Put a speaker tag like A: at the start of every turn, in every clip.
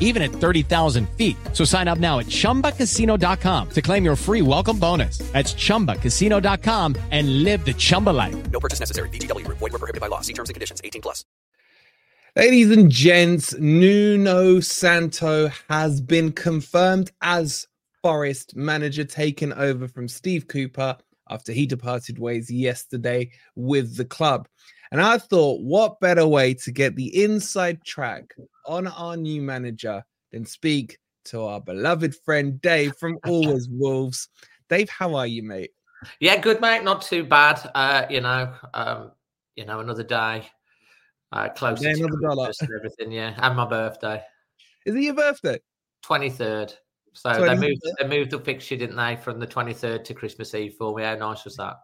A: even at 30,000 feet. So sign up now at ChumbaCasino.com to claim your free welcome bonus. That's ChumbaCasino.com and live the Chumba life.
B: No purchase necessary. VGW. Void were prohibited by law. See terms and conditions. 18 plus.
C: Ladies and gents, Nuno Santo has been confirmed as Forest manager, taken over from Steve Cooper after he departed ways yesterday with the club. And I thought, what better way to get the inside track on our new manager then speak to our beloved friend Dave from Always Wolves. Dave, how are you, mate?
D: Yeah, good, mate. Not too bad. Uh, you know, um, you know, another day uh, closer
C: Yeah,
D: to
C: another dollar.
D: Everything. Yeah, and my birthday,
C: Is it your birthday?
D: twenty third. So they moved. They moved the fixture, didn't they, from the twenty third to Christmas Eve for me? How nice was that?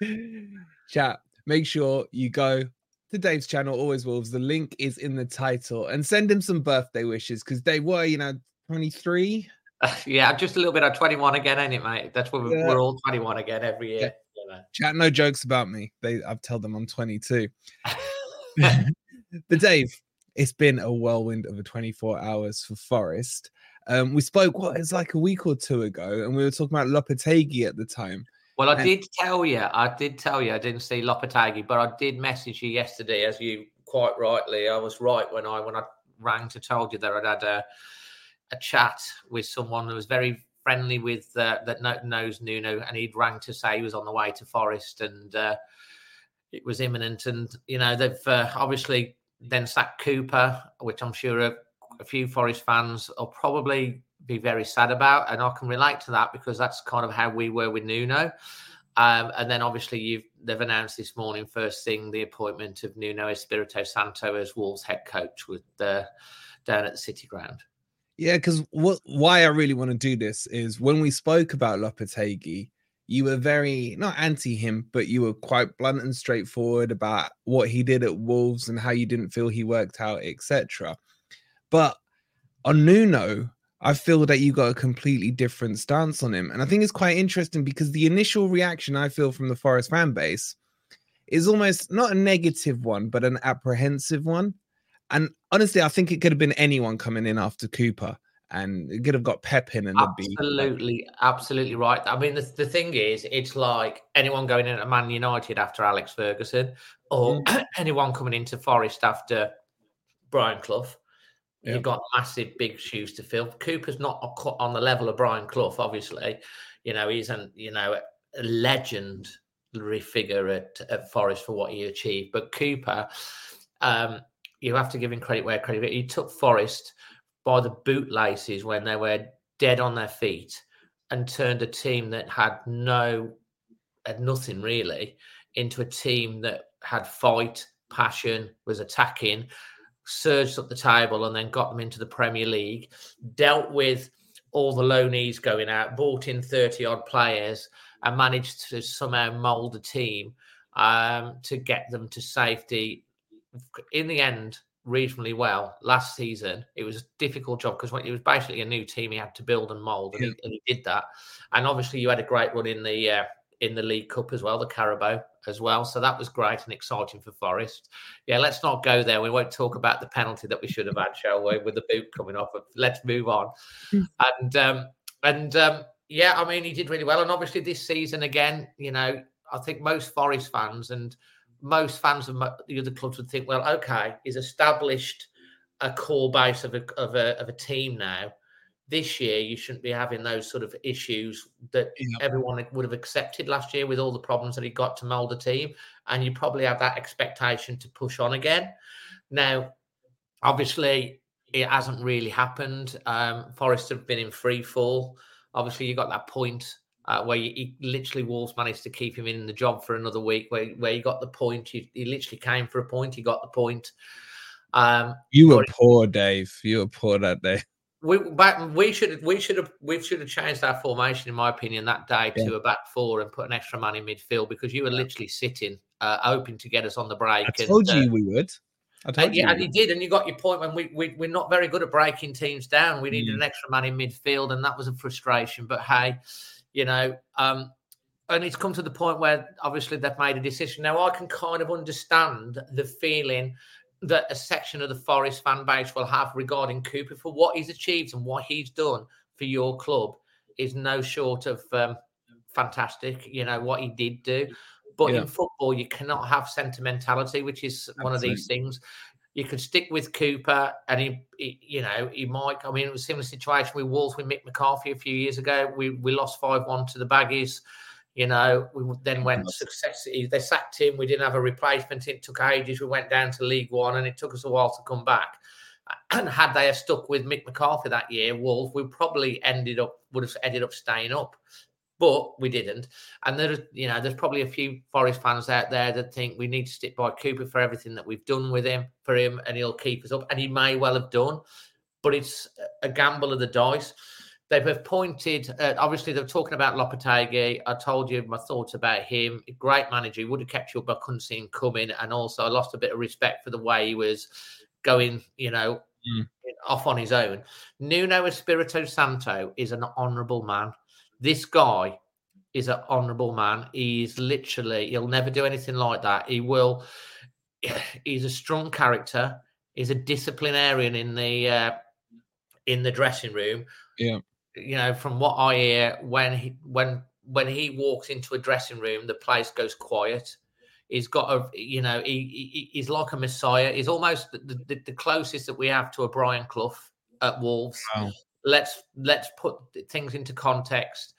C: Chat, make sure you go to Dave's channel, Always Wolves. The link is in the title and send him some birthday wishes because they were, you know, 23.
D: yeah, just a little bit of twenty one again, ain't it, mate? That's what we're,
C: Yeah.
D: we're all twenty one again every year.
C: Yeah. Chat, no jokes about me. They I've told them I'm 22. but Dave, it's been a whirlwind of a 24 hours for Forest. Um, we spoke what it's like a week or two ago, and we were talking about Lopetegui at the time.
D: Well, I
C: And-
D: did tell you, I did tell you, I didn't see Lopetegui, but I did message you yesterday, as you quite rightly. I was right when I when I rang to told you that I'd had a a chat with someone who was very friendly with uh, that knows Nuno, and he'd rang to say he was on the way to Forest, and uh, it was imminent. And you know, they've uh, obviously then sacked Cooper, which I'm sure a, a few Forest fans are probably be very sad about, and I can relate to that because that's kind of how we were with Nuno. Um, and then obviously you've they've announced this morning first thing the appointment of Nuno Espirito Santo as Wolves head coach with the down at the City Ground.
C: Yeah, because what why I really want to do this is when we spoke about Lopetegui, you were very not anti him, but you were quite blunt and straightforward about what he did at Wolves and how you didn't feel he worked out, etc. But on Nuno, I feel that you got a completely different stance on him, and I think it's quite interesting because the initial reaction I feel from the Forest fan base is almost not a negative one, but an apprehensive one. And honestly, I think it could have been anyone coming in after Cooper, and it could have got Pep in, and
D: Absolutely, absolutely right. I mean, the, the thing is, it's like anyone going in at Man United after Alex Ferguson, or mm. anyone coming into Forest after Brian Clough. You've got massive, big shoes to fill. Cooper's not on the level of Brian Clough, obviously. You know, he's an you know a legendary figure at, at Forest for what he achieved. But Cooper, um, you have to give him credit where credit. Is. He took Forest by the bootlaces when they were dead on their feet and turned a team that had no had nothing really into a team that had fight, passion, was attacking, surged up the table and then got them into the Premier League, dealt with all the loanees going out, bought in 30 odd players and managed to somehow mold a team um, to get them to safety. In the end, reasonably well last season. It was a difficult job because it was basically a new team he had to build and mold, and, he, and he did that. And obviously, you had a great run in the uh, in the League Cup as well, the Carabao as well. So that was great and exciting for Forest. Yeah, let's not go there. We won't talk about the penalty that we should have had, shall we, with the boot coming off. Let's move on. Mm. And um, and um, yeah, I mean, he did really well. And obviously, this season again, you know, I think most Forest fans and most fans of the other clubs would think, well, okay, he's established a core base of a of a, of a team now this year you shouldn't be having those sort of issues that yeah. everyone would have accepted last year with all the problems that he got to mold the team and you probably have that expectation to push on again now obviously it hasn't really happened um forest have been in free fall obviously you got that point uh, where you, he literally Wolves managed to keep him in the job for another week. Where where you got the point, he, he literally came for a point. He got the point. Um,
C: you were poor, Dave. You were poor that day
D: we but we should we should have we should have changed our formation in my opinion that day yeah. to a back four and put an extra man in midfield because you were literally sitting uh, hoping to get us on the break.
C: I told and, you uh, we would.
D: I told and, you, yeah, and you did, and you got your point when we, we we're not very good at breaking teams down. We needed mm. an extra man in midfield, and that was a frustration. But hey, you know, um, and it's come to the point where obviously they've made a decision. Now I can kind of understand the feeling that a section of the Forest fan base will have regarding Cooper for what he's achieved and what he's done for your club is no short of um, fantastic. You know what he did do, but yeah. in football you cannot have sentimentality, which is Absolutely. one of these things. You could stick with Cooper, and he, he, you know, he might. I mean, it was a similar situation with Wolves with Mick McCarthy a few years ago. We we lost five one to the Baggies. You know, we then went success. They sacked him. We didn't have a replacement. It took ages. We went down to League One, and it took us a while to come back. And had they stuck with Mick McCarthy that year, Wolf, we probably ended up would have ended up staying up, but we didn't. And there's, you know, there's probably a few Forest fans out there that think we need to stick by Cooper for everything that we've done with him for him, and he'll keep us up, and he may well have done, but it's a gamble of the dice. They've appointed, uh, obviously, they're talking about Lopetegui. I told you my thoughts about him. Great manager. He would have kept you up. I couldn't see him coming. And also, I lost a bit of respect for the way he was going, you know, mm. off on his own. Nuno Espirito Santo is an honourable man. This guy is an honourable man. He's literally, he'll never do anything like that. He will, he's a strong character. He's a disciplinarian in the, uh, in the dressing room.
C: Yeah
D: you know, from what I hear, when he when when he walks into a dressing room, the place goes quiet. He's got a, you know, he, he he's like a messiah. He's almost the, the, the, closest that we have to a Brian Clough at Wolves. Wow. Let's let's put things into context.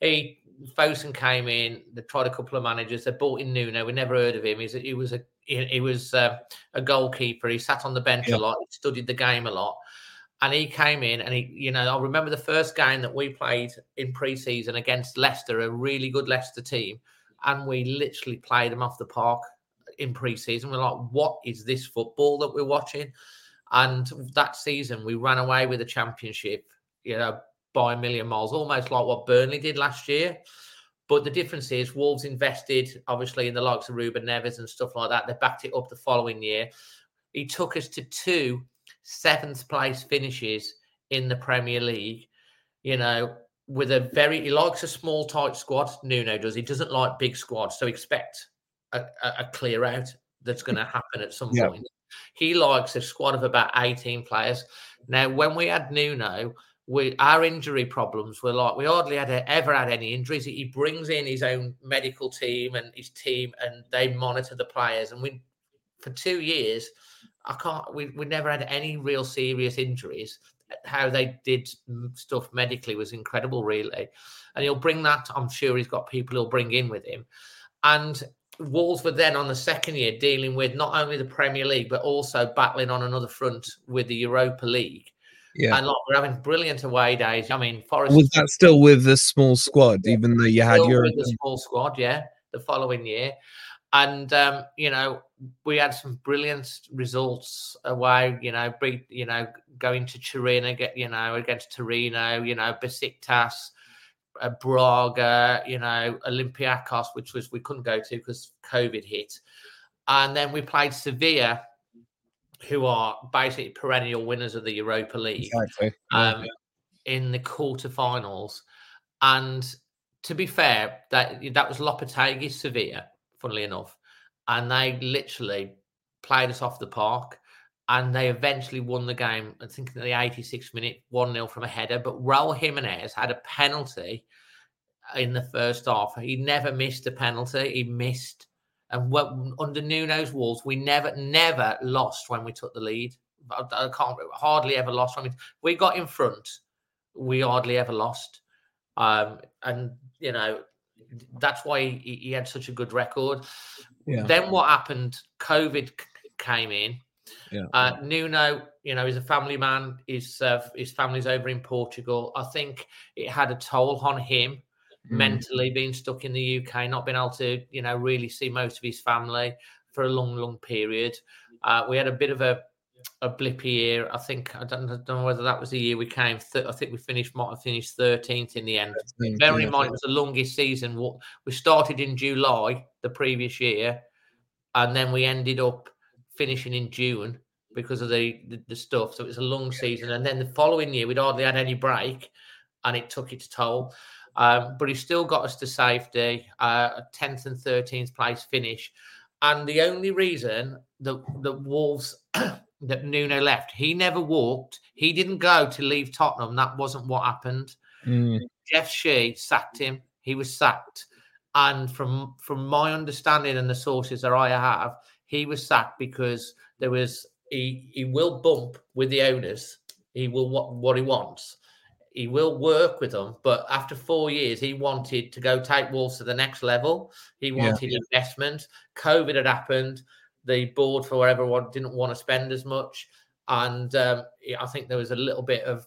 D: He Fosun came in. They tried a couple of managers. They bought in Nuno. We never heard of him. He's, he was a he, he was uh, a goalkeeper. He sat on the bench yeah. a lot. He studied the game a lot and he came in and he, you know, I remember the first game that we played in pre-season against Leicester, a really good Leicester team, and we literally played them off the park in pre-season. We're like, what is this football that we're watching? And that season, we ran away with the championship, you know, by a million miles, almost like what Burnley did last year. But the difference is, Wolves invested obviously in the likes of Ruben Neves and stuff like that. They backed it up the following year. He took us to two seventh place finishes in the Premier League, you know, with a very, he likes a small, tight squad. Nuno does. He doesn't like big squads. So expect a, a, clear out that's going to happen at some yeah. point. He likes a squad of about 18 players. Now, when we had Nuno, we our injury problems were like we hardly had ever had any injuries. He brings in his own medical team and his team, and they monitor the players. And we, for two years, I can't. We we never had any real serious injuries. How they did stuff medically was incredible, really. And he'll bring that. I'm sure he's got people he'll bring in with him. And Wolves were then on the second year dealing with not only the Premier League but also battling on another front with the Europa League. Yeah, and like we're having brilliant away days. I mean, Forest
C: was that still with the small squad, even though you had your
D: small squad, yeah, the following year. And um, you know, we had some brilliant results away. You know, beat, you know, going to Turin, get you know, against Torino. You know, Besiktas, uh, Braga. You know, Olympiacos, which was we couldn't go to because COVID hit. And then we played Sevilla, who are basically perennial winners of the Europa League,
C: exactly.
D: um, in the quarterfinals. And to be fair, that that was Lopetegui Sevilla, funnily enough, and they literally played us off the park. And they eventually won the game, I think in the 86th minute, 1 0 from a header. But Raul Jimenez had a penalty in the first half. He never missed a penalty. He missed. And under Nuno's walls, we never, never lost when we took the lead. I, I can't hardly ever lost. I mean, we got in front, we hardly ever lost. Um, and you know, that's why he, he had such a good record.
C: Yeah.
D: Then what happened? COVID c- came in.
C: Yeah.
D: Uh, Nuno, you know, he's a family man. His uh, his family's over in Portugal. I think it had a toll on him
C: Mm.
D: mentally, being stuck in the UK, not being able to, you know, really see most of his family for a long, long period. Uh, we had a bit of a a blippy year. I think I don't, I don't know whether that was the year we came. Th- I think we finished might have finished thirteenth in the end. Bearing in mind it was the longest season. What we started in July the previous year, and then we ended up finishing in June because of the, the the stuff. So it was a long season, and then the following year we'd hardly had any break, and it took its toll. Um, but he still got us to safety, uh, a tenth and thirteenth place finish, and the only reason that the Wolves that Nuno left, he never walked. He didn't go to leave Tottenham. That wasn't what happened.
C: Mm.
D: Jeff Shi sacked him. He was sacked, and from from my understanding and the sources that I have, he was sacked because there was he he will bump with the owners. He will what what he wants. He will work with them, but after four years, he wanted to go take Wolves to the next level. He
C: Yeah.
D: wanted investment. COVID had happened. The board, for whatever one, didn't want to spend as much, and um, I think there was a little bit of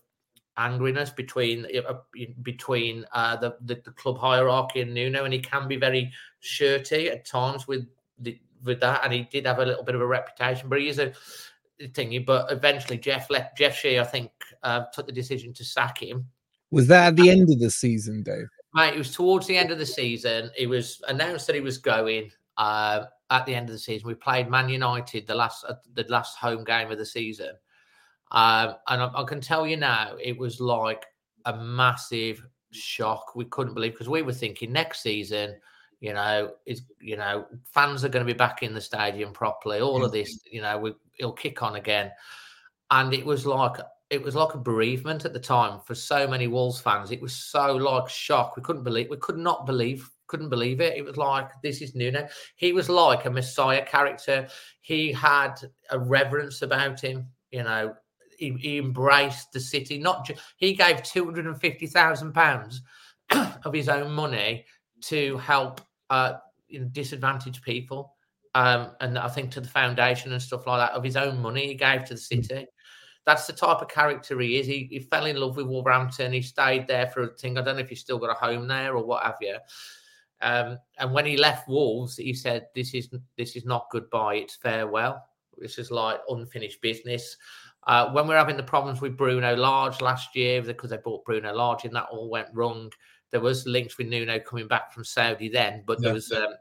D: angriness between uh, between uh, the, the the club hierarchy and Nuno, and he can be very shirty at times with the, with that, and he did have a little bit of a reputation, but he is a thingy. But eventually, Jeff left. Jeff Shi, I think, uh, took the decision to sack him.
C: Was that at the end of the season, Dave?
D: Mate, it was towards the end of the season. It was announced that he was going. Uh, at the end of the season, we played Man United the last uh, the last home game of the season, um, and I, I can tell you now, it was like a massive shock. We couldn't believe because we were thinking next season, you know, is you know, fans are going to be back in the stadium properly. All of this, you know, we, it'll kick on again, and it was like it was like a bereavement at the time for so many Wolves fans. It was so like shock. We couldn't believe. We could not believe. Couldn't believe it. It was like this is Nuno. He was like a messiah character. He had a reverence about him. You know, he, he embraced the city. Not just he gave two hundred and fifty thousand pounds of his own money to help uh, you know, disadvantaged people, um, and I think to the foundation and stuff like that of his own money he gave to the city. That's the type of character he is. He, he fell in love with Wolverhampton. He stayed there for a thing. I don't know if he's still got a home there or what have you. Um, and when he left Wolves, he said, "This is this is not goodbye. It's farewell. This is like unfinished business." Uh, when we we're having the problems with Bruno Lage last year because they bought Bruno Lage and that all went wrong, there was links with Nuno coming back from Saudi then, but there
C: Yeah.
D: was um,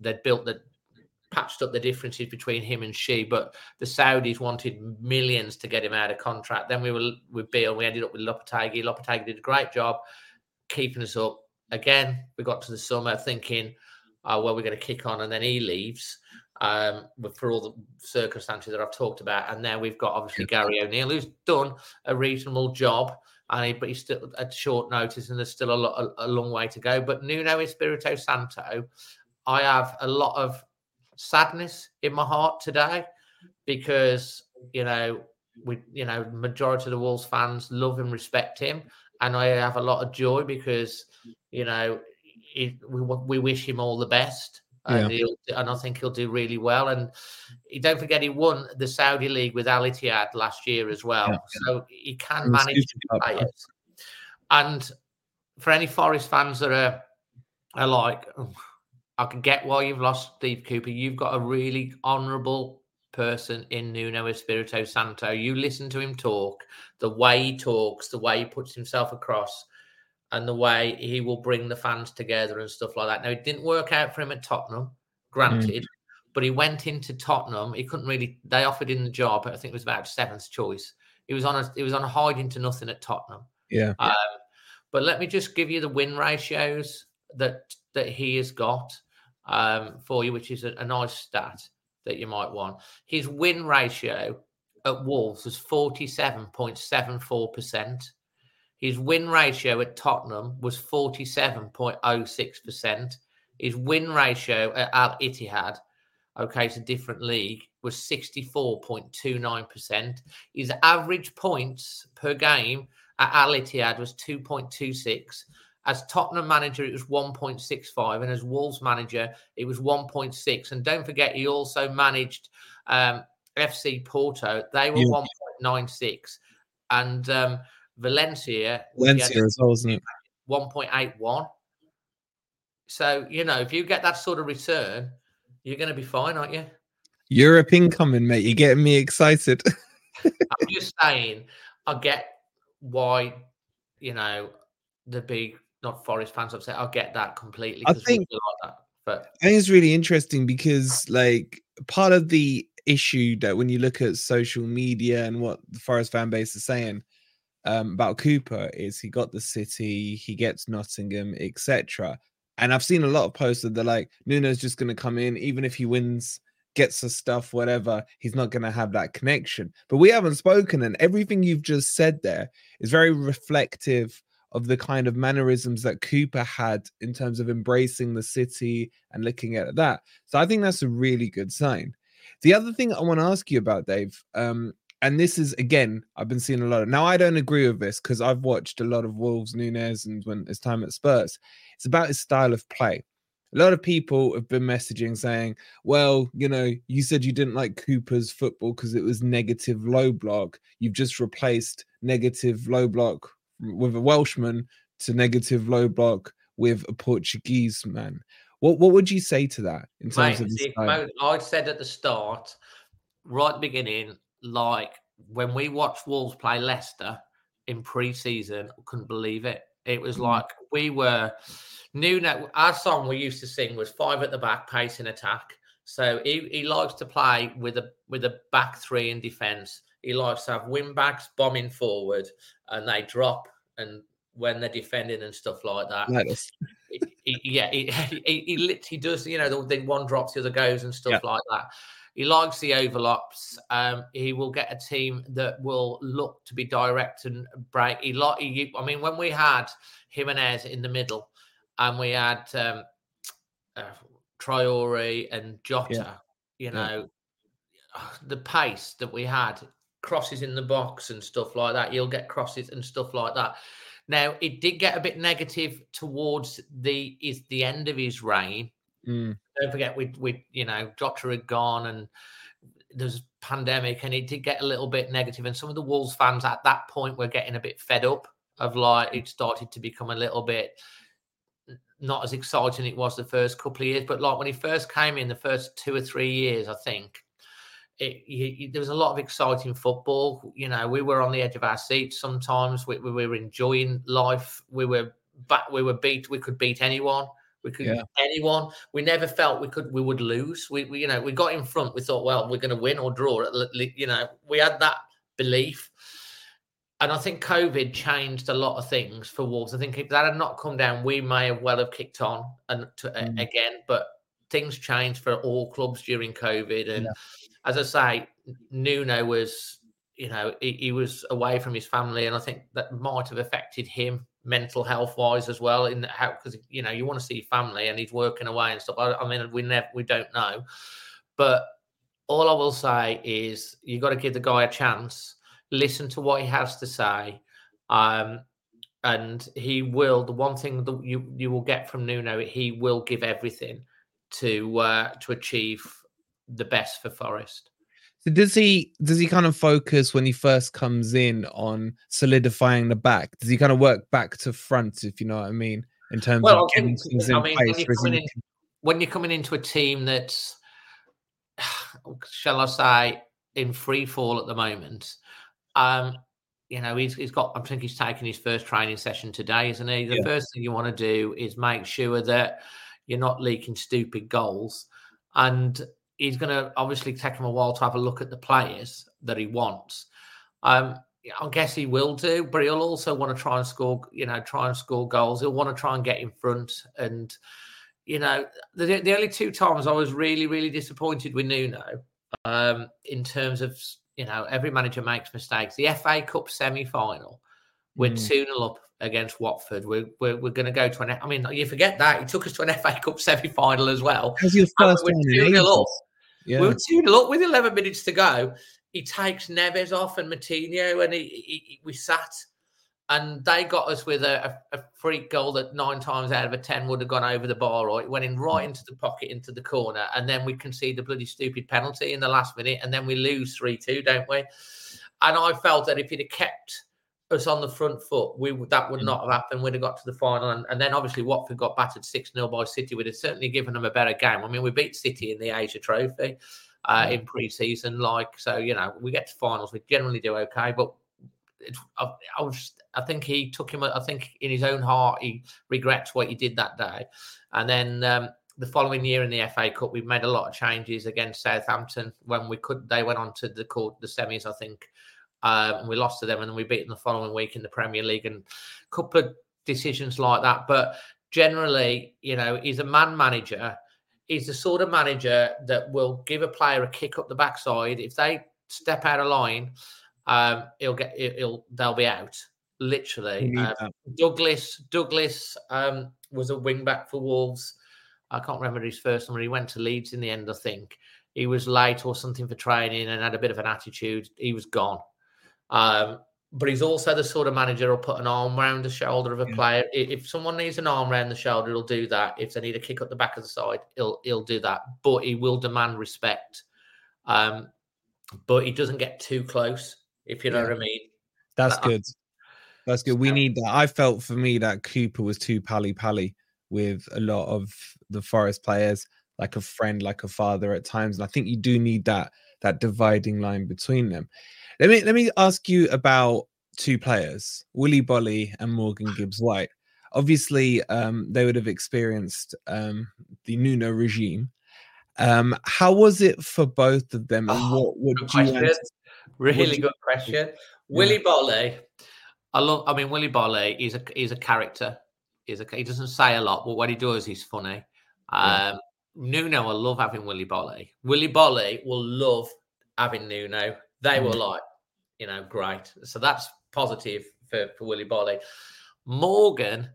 D: they'd built the patched up the differences between him and Shi, but the Saudis wanted millions to get him out of contract. Then we were with Bill, we ended up with Lopetegui. Lopetegui did a great job keeping us up. Again, we got to the summer thinking, oh, well, we're going to kick on, and then he leaves um, with- for all the circumstances that I've talked about. And now we've got obviously Gary O'Neill, who's done a reasonable job, and he, but he's still at short notice, and there's still a, lot, a, a long way to go. But Nuno Espirito Santo, I have a lot of sadness in my heart today because you know we you know majority of the Wolves fans love and respect him, and I have a lot of joy because you know we we wish him all the best. And, he'll, and I think he'll do really well. And he- don't forget, he won the Saudi League with Al Ittihad last year as well.
C: Yeah.
D: So he can manage
C: Super Cup, right?
D: players. And for any Forest fans that are, are like, "Oh, I can get why you've lost Steve Cooper. You've got a really honourable person in Nuno Espirito Santo. You listen to him talk, the way he talks, the way he puts himself across, and the way he will bring the fans together and stuff like that. Now, it didn't work out for him at Tottenham, granted, but he went into Tottenham. He couldn't really. They offered him the job. I think it was about seventh choice. He was on a. He was on a hiding to nothing at Tottenham.
C: Yeah.
D: Um, but let me just give you the win ratios that that he has got um, for you, which is a, a nice stat that you might want. His win ratio at Wolves was 47.74%. His win ratio at Tottenham was 47.06%. His win ratio at Al Ittihad, okay, it's a different league, was 64.29%. His average points per game at Al Ittihad was 2.26. As Tottenham manager, it was 1.65. And as Wolves manager, it was 1.6. And don't forget, he also managed um, FC Porto. They were
C: Yeah.
D: 1.96. And um, Valencia,
C: Valencia as well, isn't it?
D: 1.81. So, you know, if you get that sort of return, you're going to be fine, aren't you?
C: Europe incoming, mate. You're getting me excited.
D: I'm just saying, I get why, you know, the big, not Forest fans upset. I get that completely.
C: I think-
D: like that. But
C: I think it's really interesting because, like, part of the issue that when you look at social media and what the Forest fan base is saying um, about Cooper is he got the city, he gets Nottingham, etc. And I've seen a lot of posts that they're like, Nuno's just going to come in, even if he wins, gets us stuff, whatever, he's not going to have that connection. But we haven't spoken, and everything you've just said there is very reflective of the kind of mannerisms that Cooper had in terms of embracing the city and looking at that. So I think that's a really good sign. The other thing I want to ask you about, Dave, um, and this is again, I've been seeing a lot of now. I don't agree with this because I've watched a lot of Wolves Nunes and when his time at Spurs. It's about his style of play. A lot of people have been messaging saying, well, you know, you said you didn't like Cooper's football because it was negative low block. You've just replaced negative low block with a Welshman to negative low block with a Portuguese man. What what would you say to that in terms
D: Mate,
C: of
D: see, I said at the start, right beginning, like when we watched Wolves play Leicester in pre-season, I couldn't believe it. It was
C: Mm.
D: like we were Nuno. Our song we used to sing was five at the back, pace in attack. So he, he likes to play with a with a back three in defence. He likes to have wing backs bombing forward, and they drop and when they're defending and stuff like that he- he- yeah, he, he, he literally does, you know, the, the one drops, the other goes and stuff
C: Yeah.
D: like that. He likes the overlaps. Um, he will get a team that will look to be direct and break. He like, he, I mean, when we had Jimenez in the middle and we had um, uh, Traore and Jota, you
C: Yeah.
D: know, the pace that we had, crosses in the box and stuff like that. You'll get crosses and stuff like that. Now it did get a bit negative towards the is the end of his reign.
C: Mm,
D: Don't forget we we you know Jota had gone and there's pandemic and it did get a little bit negative and some of the Wolves fans at that point were getting a bit fed up of like it started to become a little bit not as exciting it was the first couple of years but like when he first came in the first two or three years I think it, you, you- there was a lot of exciting football. You know, we were on the edge of our seats sometimes. We, we were enjoying life. We were back. We were beat. We could beat anyone. We could
C: Yeah.
D: anyone. We never felt we could. We would lose. We, we you know, we got in front. We thought, well, we're going to win or draw. You know, we had that belief. And I think COVID changed a lot of things for Wolves. I think if that had not come down, we may have well have kicked on and to,
C: Mm.
D: again. But things changed for all clubs during COVID, and
C: Yeah.
D: as I say, Nuno was, you know, he, he was away from his family, and I think that might have affected him mental health wise as well. In how because you know you want to see family, and he's working away and stuff. I, I mean, we never we don't know, but all I will say is you got to give the guy a chance. Listen to what he has to say, um, and he will. The one thing that you you will get from Nuno, he will give everything to uh, to achieve the best for Forest.
C: So does he does he kind of focus when he first comes in on solidifying the back? Does he kind of work back to front, if you know what I mean, in terms
D: Well,
C: of getting things
D: I
C: in
D: mean, when
C: place?
D: you're
C: he
D: coming in- when you're coming into a team that's, shall I say, in free fall at the moment, um, you know, he's, he's got, I think he's taking his first training session today, isn't he? The
C: Yeah.
D: first thing you want to do is make sure that you're not leaking stupid goals. And he's going to obviously take him a while to have a look at the players that he wants. Um, I guess he will do, but he'll also want to try and score, you know, try and score goals. He'll want to try and get in front. And, you know, the, the only two times I was really, really disappointed with Nuno um, in terms of, you know, every manager makes mistakes. The FA Cup semi final, we're
C: Mm.
D: 2 0 up against Watford. We're, we're, we're going to go to an, I mean, you forget that. He took us to an FA Cup semi final as well.
C: That was your first
D: we're 2-0 up.
C: Yeah.
D: We were 2 0 up with 11 minutes to go. He takes Neves off and Moutinho, and he, he, he- we sat. And they got us with a, a, a freak goal that nine times out of a 10 would have gone over the bar, or it went in right mm. into the pocket, into the corner. And then we concede the bloody stupid penalty in the last minute, and then we lose 3 2, don't we? And I felt that if he'd have kept us on the front foot, we that would not have happened. We'd have got to the final, and, and then obviously Watford got battered six 0 by City. We'd have certainly given them a better game. I mean, we beat City in the Asia Trophy uh, in pre-season, like so. You know, we get to finals, we generally do okay, but. It's, I, I was. I think he took him. I think in his own heart, he regrets what he did that day. And then um, the following year in the FA Cup, we made a lot of changes against Southampton when we could. They went on to the court, the semis, I think, um, and we lost to them, and then we beat them the following week in the Premier League, and a couple of decisions like that. But generally, you know, he's a man manager. He's the sort of manager that will give a player a kick up the backside if they step out of line. Um, he'll get. He'll. They'll be out. Literally. Um. Douglas. Douglas um, was a wing back for Wolves. I can't remember his first number. He went to Leeds in the end, I think. He was late or something for training and had a bit of an attitude. He was gone. Um, but he's also the sort of manager who'll put an arm around the shoulder of a
C: Yeah.
D: player. If someone needs an arm around the shoulder, he'll do that. If they need a kick up the back of the side, he'll he'll do that. But he will demand respect. Um, but he doesn't get too close, if you know
C: Yeah.
D: what I mean.
C: That's
D: But I-
C: good. That's good. We need that. I felt for me that Cooper was too pally pally with a lot of the Forest players, like a friend, like a father at times. And I think you do need that that dividing line between them. Let me let me ask you about two players, Willy Boly and Morgan Gibbs White. Obviously, um, they would have experienced um, the Nuno regime. Um, how was it for both of them? And
D: Oh,
C: what would
D: Good
C: you?
D: Really
C: you
D: good question. Willy Boly, I love. I mean, Willy Boly. He's a he's a character. He's a he doesn't say a lot, but what he does, he's funny.
C: Yeah.
D: Um, Nuno I love having Willy Boly. Willy Boly will love having Nuno. They
C: Mm.
D: were like, you know, great. So that's positive for for Willy Boly. Morgan,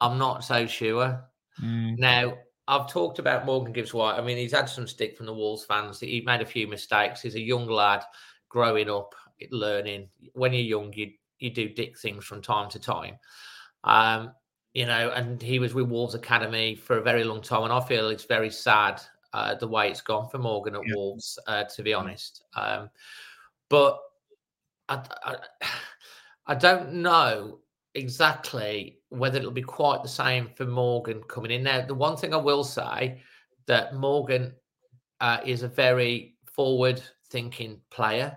D: I'm not so sure.
C: Mm,
D: Now, I've talked about Morgan Gibbs White. I mean, he's had some stick from the Wolves fans. He made a few mistakes. He's a young lad growing up, learning. When you're young, you you do dick things from time to time. Um, you know, and he was with Wolves Academy for a very long time, and I feel it's very sad uh, the way it's gone for Morgan at
C: Yeah.
D: Wolves, uh, to be honest. Um, but I, I, I don't know exactly whether it'll be quite the same for Morgan coming in. Now, the one thing I will say that Morgan uh, is a very forward thinking player.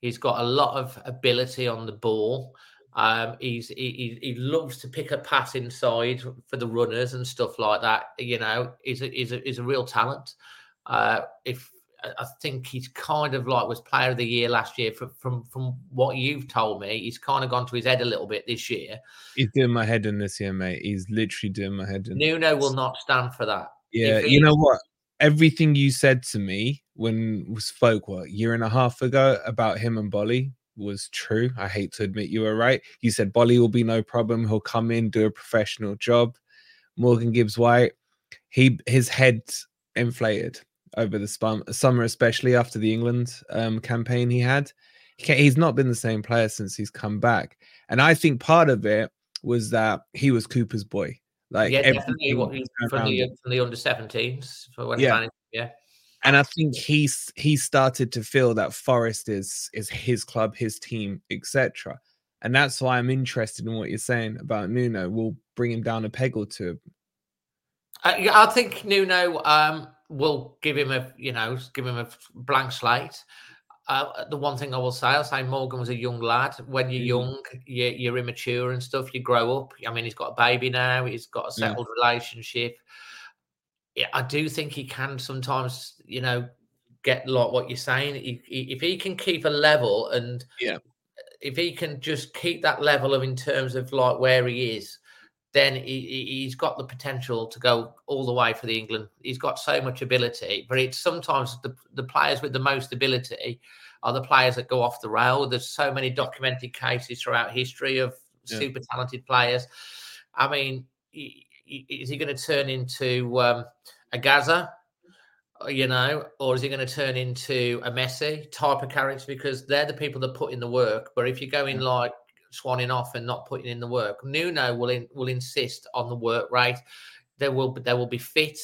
D: He's got a lot of ability on the ball. Um, he's he, he, loves to pick a pass inside for the runners and stuff like that. You know, he's a, he's a, he's a real talent. Uh, if I think he's kind of like was player of the year last year. From from from what you've told me, he's kind of gone to his head a little bit this year.
C: He's doing my head in this year, mate. He's literally doing my head in.
D: Nuno will not stand for that.
C: Yeah,
D: If
C: you know what? Everything you said to me when we spoke what a year and a half ago about him and Boly was true. I hate to admit you were right. You said Boly will be no problem. He'll come in, do a professional job. Morgan Gibbs White, he his head inflated over the spum, summer, especially after the England um, campaign he had. He he's not been the same player since he's come back, and I think part of it was that he was Cooper's boy. Like
D: yeah, definitely. What, from the from the under 17s for when
C: Yeah.
D: managed. Yeah,
C: and I think he's he started to feel that Forest is is his club, his team, etc. And that's why I'm interested in what you're saying about Nuno. We'll bring him down a peg or two.
D: Uh, yeah, I think Nuno um, will give him a you know give him a blank slate. Uh, the one thing I will say, I'll say Morgan was a young lad. When you're
C: Mhm.
D: young, you, you're immature and stuff. You grow up. I mean, he's got a baby now. He's got a
C: Yeah.
D: settled relationship. Yeah, I do think he can sometimes, you know, get like what you're saying. He, he- if he can keep a level and
C: Yeah.
D: if he can just keep that level of in terms of like where he is, then he, he's got the potential to go all the way for the England. He's got so much ability, but it's sometimes the, the players with the most ability are the players that go off the rail. There's so many documented cases throughout history of
C: Yeah.
D: super talented players. I mean, is he going to turn into um, a Gazza? You know, or is he going to turn into a Messi type of character? Because they're the people that put in the work. But if you go in like swanning off and not putting in the work, Nuno will in, will insist on the work rate. There will there will be fit.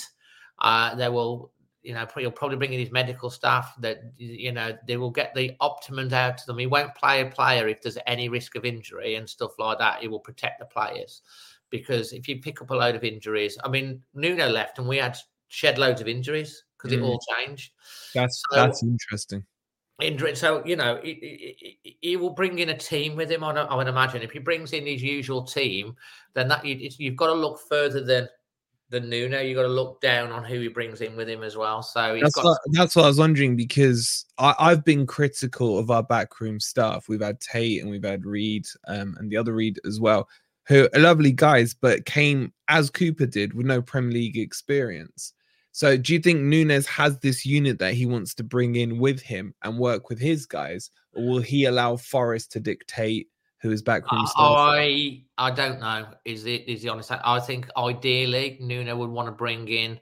D: Uh, there will you know he'll probably bring in his medical staff that you know they will get the optimum out of them. He won't play a player if there's any risk of injury and stuff like that. He will protect the players because if you pick up a load of injuries, I mean Nuno left and we had shed loads of injuries because it
C: Mm.
D: all changed.
C: That's
D: So-
C: that's interesting.
D: Injury. So you know, he, he- he- will bring in a team with him. On I would imagine if he brings in his usual team, then that you, you've got to look further than than Nuno. You've got to look down on who he brings in with him as well. So
C: That's
D: got
C: what, that's what I was wondering because I, I've been critical of our backroom staff. We've had Tate and we've had Reid um, and the other Reid as well, who are lovely guys, but came as Cooper did with no Premier League experience. So do you think Nunes has this unit that he wants to bring in with him and work with his guys, or will he allow Forest to dictate who is back from?
D: I I don't know. Is the is the honest? I think ideally Nuno would want to bring in,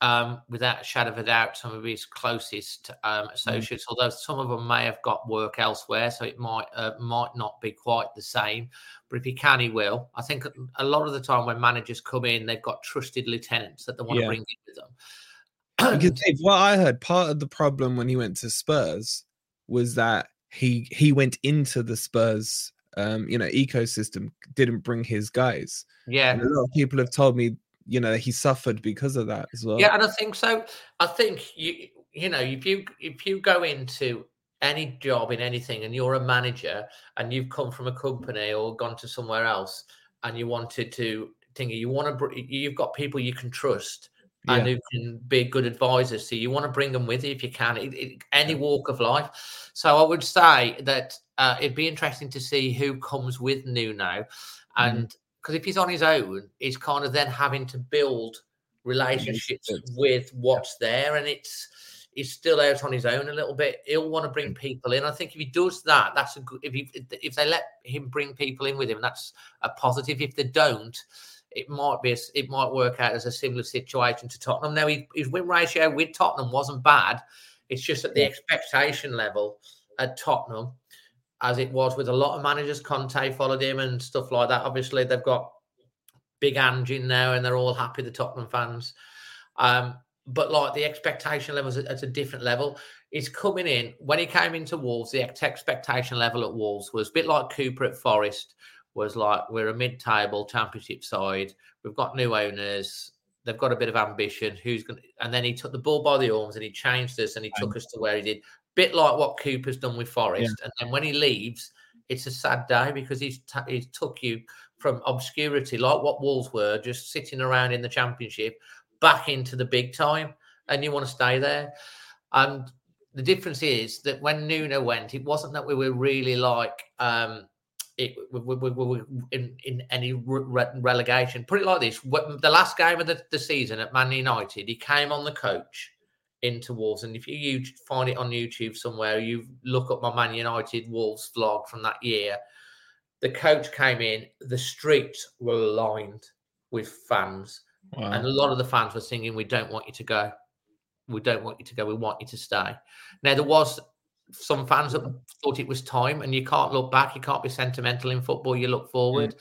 D: um, without a shadow of a doubt, some of his closest
C: Mm.
D: um, associates. Although some of them may have got work elsewhere, so it might uh, might not be quite the same. But if he can, he will. I think a lot of the time when managers come in, they've got trusted lieutenants that they want
C: Yeah.
D: to bring in with them.
C: because Dave, what I heard, part of the problem when he went to Spurs was that he he went into the Spurs um, you know, ecosystem, didn't bring his guys.
D: Yeah.
C: And a lot of people have told me, you know, he suffered because of that as well.
D: Yeah, and I think so. I think you you know if you if you go into any job in anything and you're a manager and you've come from a company or gone to somewhere else and you wanted to think you want to you've got people you can trust and
C: Yeah.
D: who can be good advisors so you want to bring them with you if you can it, it- any walk of life so i would say that uh, it'd be interesting to see who comes with nuno and because if he's on his own he's kind of then having to build relationships with what's there and it's he's still out on his own a little bit. He'll want to bring mm. people in. I think if he does that that's a good if he if they let him bring people in with him that's a positive. If they don't it might be a, it might work out as a similar situation to Tottenham. Now he, his win ratio with Tottenham wasn't bad. It's just at the expectation level at Tottenham, as it was with a lot of managers. Conte followed him and stuff like that. Obviously, they've got big Ange in now, and they're all happy. The Tottenham fans, um, but like the expectation levels at, at a different level. He's coming in when he came into Wolves. The expectation level at Wolves was a bit like Cooper at Forest was like we're a mid-table championship side. We've got new owners. They've got a bit of ambition. Who's going? And then he took the bull by the arms and he changed us and he took us to where he did. Bit like what Cooper's done with Forest. And then when he leaves, it's a sad day because he's ta he's took you from obscurity, like what Wolves were, just sitting around in the championship, back into the big time, and you want to stay there. And the difference is that when Nuno went, it wasn't that we were really like. um it, we, we, we, we, in, in any re- relegation. Put it like this: the last game of the, the season at Man United, he came on the coach into Wolves, and if you, you find it on YouTube somewhere, you look up my Man United Wolves vlog from that year. The coach came in; the streets were lined with fans,
C: Wow.
D: and a lot of the fans were singing, "We don't want you to go. We don't want you to go. We want you to stay." Now there was some fans that thought it was time, and you can't look back. You can't be sentimental in football. You look forward, mm.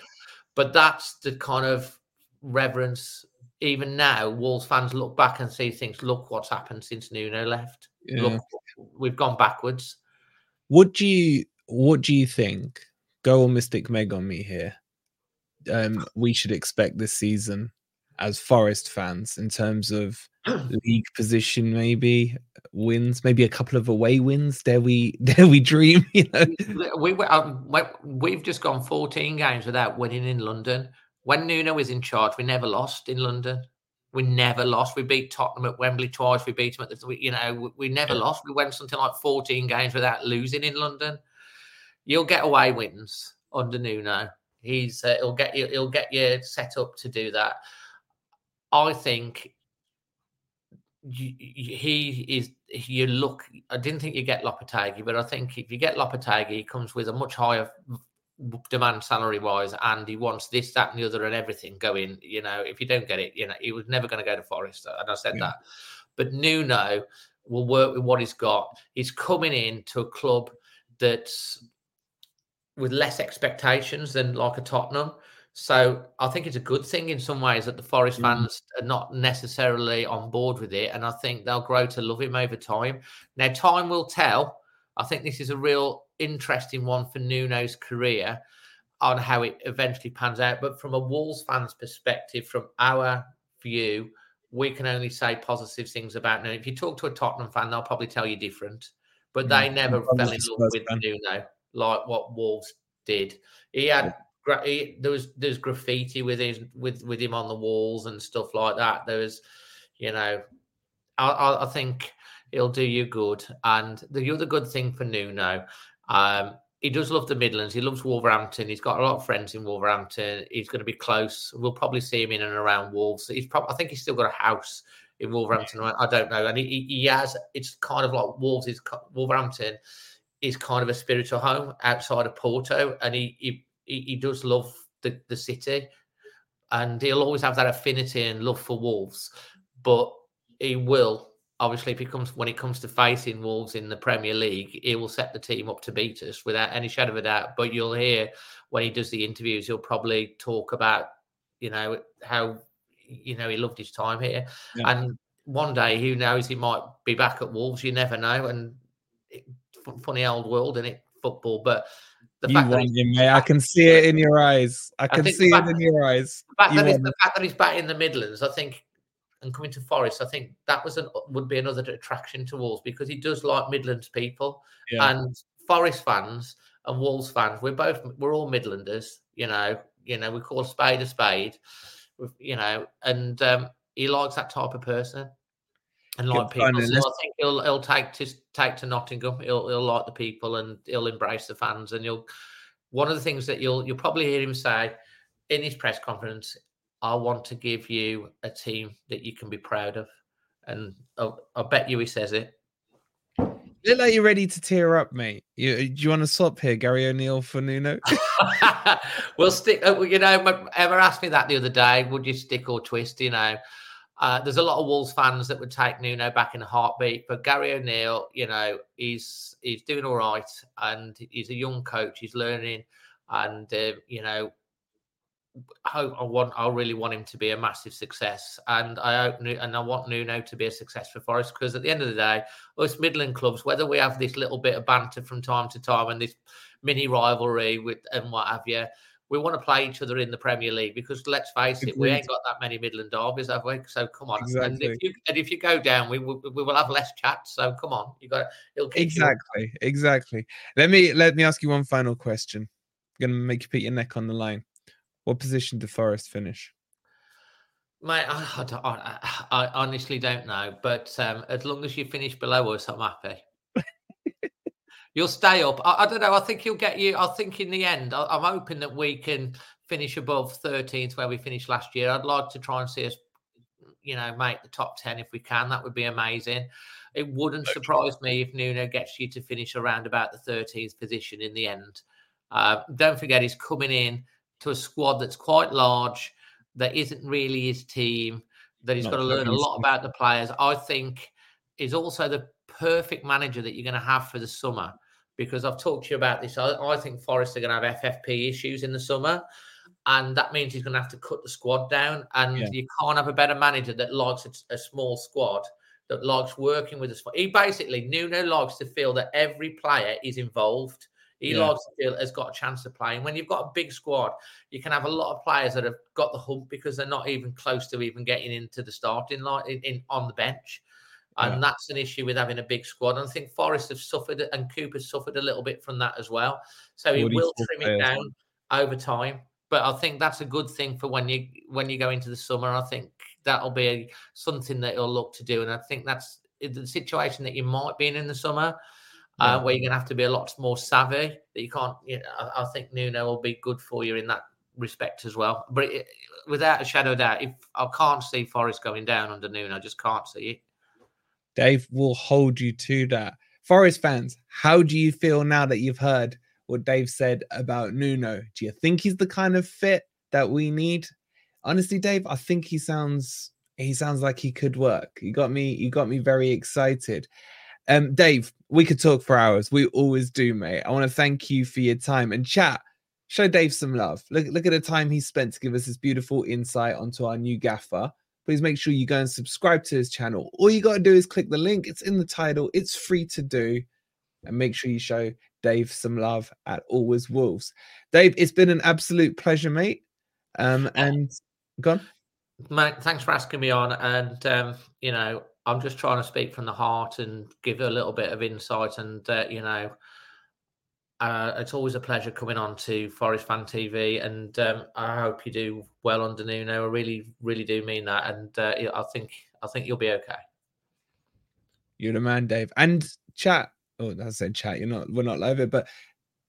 D: but that's the kind of reverence. Even now, Wolves fans look back and see things. Look what's happened since Nuno left.
C: Yeah.
D: Look, we've gone backwards.
C: Would you what do you think? Go on Mystic Meg on me here. Um, we should expect this season as Forest fans in terms of league position, maybe wins, maybe a couple of away wins. Dare we dare we dream? You know,
D: we, we um, we've just gone 14 games without winning in London. When Nuno was in charge, we never lost in London. We never lost. We beat Tottenham at Wembley twice. We beat them at the, you know, we, we never lost. We went something like 14 games without losing in London. you'll get away wins under Nuno. He's uh, he'll get you he'll get you set up to do that. I think he is. You look. I didn't think you get Lopetegui, but I think if you get Lopetegui, he comes with a much higher demand salary wise, and he wants this, that, and the other, and everything going. You know, if you don't get it, you know, he was never going to go to Forest, and I said yeah. that. But Nuno will work with what he's got. He's coming in to a club that's with less expectations than like a Tottenham. So I think it's a good thing in some ways that the Forest mm. fans are not necessarily on board with it, and I think they'll grow to love him over time. Now, time will tell. I think this is a real interesting one for Nuno's career on how it eventually pans out. But from a Wolves fan's perspective, from our view, we can only say positive things about Nuno. If you talk to a Tottenham fan, they'll probably tell you different. But they mm. never fell in love with Nuno like what Wolves did. He had he, there was there's graffiti with his with with him on the walls and stuff like that. There was, you know, I, I think it'll do you good. And the other good thing for Nuno, um, he does love the Midlands. He loves Wolverhampton. He's got a lot of friends in Wolverhampton. He's going to be close. We'll probably see him in and around Wolves. He's probably, I think he's still got a house in Wolverhampton. I don't know. And he, he has. It's kind of like Wolves is Wolverhampton is kind of a spiritual home outside of Porto, and he he he does love the the city, and he'll always have that affinity and love for Wolves, but he will obviously if he comes when it comes to facing Wolves in the Premier League, he will set the team up to beat us without any shadow of a doubt. But you'll hear when he does the interviews, he'll probably talk about you know how you know he loved his time here, yeah. and one day who knows he might be back at Wolves. You never know, and it, funny old world in it football, but.
C: The you fact want him, mate. I can see it in your eyes. I can I see it in your eyes.
D: The fact, that the fact that he's back in the Midlands, I think and coming to Forest, I think that was an, would be another attraction to Wolves because he does like Midlands people yeah. and Forest fans and Wolves fans. We're both we're all Midlanders, you know. You know, we call a spade a spade, you know, and um, he likes that type of person and like people. So I think he'll he'll take to take to Nottingham. He'll he'll like the people and he'll embrace the fans. And you'll one of the things that you'll you'll probably hear him say in his press conference I want to give you a team that you can be proud of. And I'll, I'll bet you he says it.
C: Look like you're ready to tear up, mate. You, do you want to swap here, Gary O'Neill for Nuno?
D: we'll stick. Uh, you know, Emma asked me that the other day. Would you stick or twist? You know, uh, there's a lot of Wolves fans that would take Nuno back in a heartbeat, but Gary O'Neill, you know, he's he's doing all right, and he's a young coach. He's learning, and uh, you know, I, I want, I really want him to be a massive success, and I hope, and I want Nuno to be a success for Forest because at the end of the day, us Midland clubs, whether we have this little bit of banter from time to time and this mini rivalry with and what have you, we want to play each other in the Premier League because let's face it, we ain't got that many Midland derbies, have we? So come on, exactly. and if you and if you go down, we will we will have less chat. So come on, you got it'll
C: exactly, you. exactly. Let me let me ask you one final question. I'm gonna make you put your neck on the line. What position did Forest finish?
D: Mate, I, I, I, honestly don't know. But um, as long as you finish below us, I'm happy. You'll stay up. I, I, don't know. I think he'll get you. I think in the end, I, am hoping that we can finish above 13th where we finished last year. I'd like to try and see us, you know, make the top 10 if we can. That would be amazing. It wouldn't surprise me if Nuno gets you to finish around about the 13th position in the end. Uh, don't forget, he's coming in to a squad that's quite large, that isn't really his team, that he's Not got to learn a lot about the players, I think is also the perfect manager that you're going to have for the summer. Because I've talked to you about this. I, I think Forest are going to have FFP issues in the summer. And that means he's going to have to cut the squad down. And yeah. you can't have a better manager that likes a, a small squad that likes working with a squad. He basically, Nuno likes to feel that every player is involved. He yeah. feel has got a chance of playing. When you've got a big squad, you can have a lot of players that have got the hump because they're not even close to even getting into the starting line in, in on the bench. And yeah. that's an issue with having a big squad. And I think Forest have suffered and Cooper's suffered a little bit from that as well. So he will trim it down over time. But I think that's a good thing for when you when you go into the summer. I think that'll be something that he'll look to do. And I think that's the situation that you might be in in the summer uh, where you're going to have to be a lot more savvy. That you can't. You know, I, I think Nuno will be good for you in that respect as well. But it, without a shadow of doubt, if I can't see Forest going down under Nuno, I just can't see it.
C: Dave will hold you to that. Forest fans, how do you feel now that you've heard what Dave said about Nuno? Do you think he's the kind of fit that we need? Honestly, Dave, I think he sounds he sounds like he could work. You got me, you got me very excited. Um, Dave, we could talk for hours. We always do, mate. I want to thank you for your time and chat. Show Dave some love. Look, look at the time he spent to give us this beautiful insight onto our new gaffer. Please make sure you go and subscribe to his channel. All you got to do is click the link. It's in the title. It's free to do. And make sure you show Dave some love at Always Wolves. Dave, it's been an absolute pleasure, mate. Um, and gone.
D: Mate, thanks for asking me on. And um, you know, I'm just trying to speak from the heart and give a little bit of insight. And uh, you know, uh, it's always a pleasure coming on to Forest Fan TV, and um, I hope you do well under Nuno. I really, really do mean that, and uh, I think I think you'll be okay.
C: You're the man, Dave. And chat. Oh, I said chat. You're not. We're not live it, but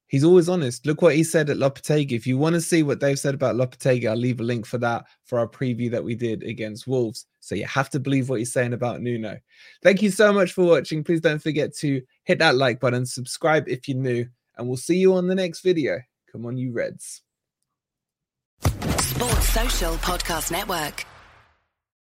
C: he's always honest. Look what he said at Lopetegui. If you want to see what they've said about Lopetegui, I'll leave a link for that for our preview that we did against Wolves. So you have to believe what he's saying about Nuno. Thank you so much for watching. Please don't forget to hit that like button, subscribe if you're new and we'll see you on the next video. Come on, you Reds.
E: Sports Social Podcast Network.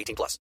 B: 18 plus.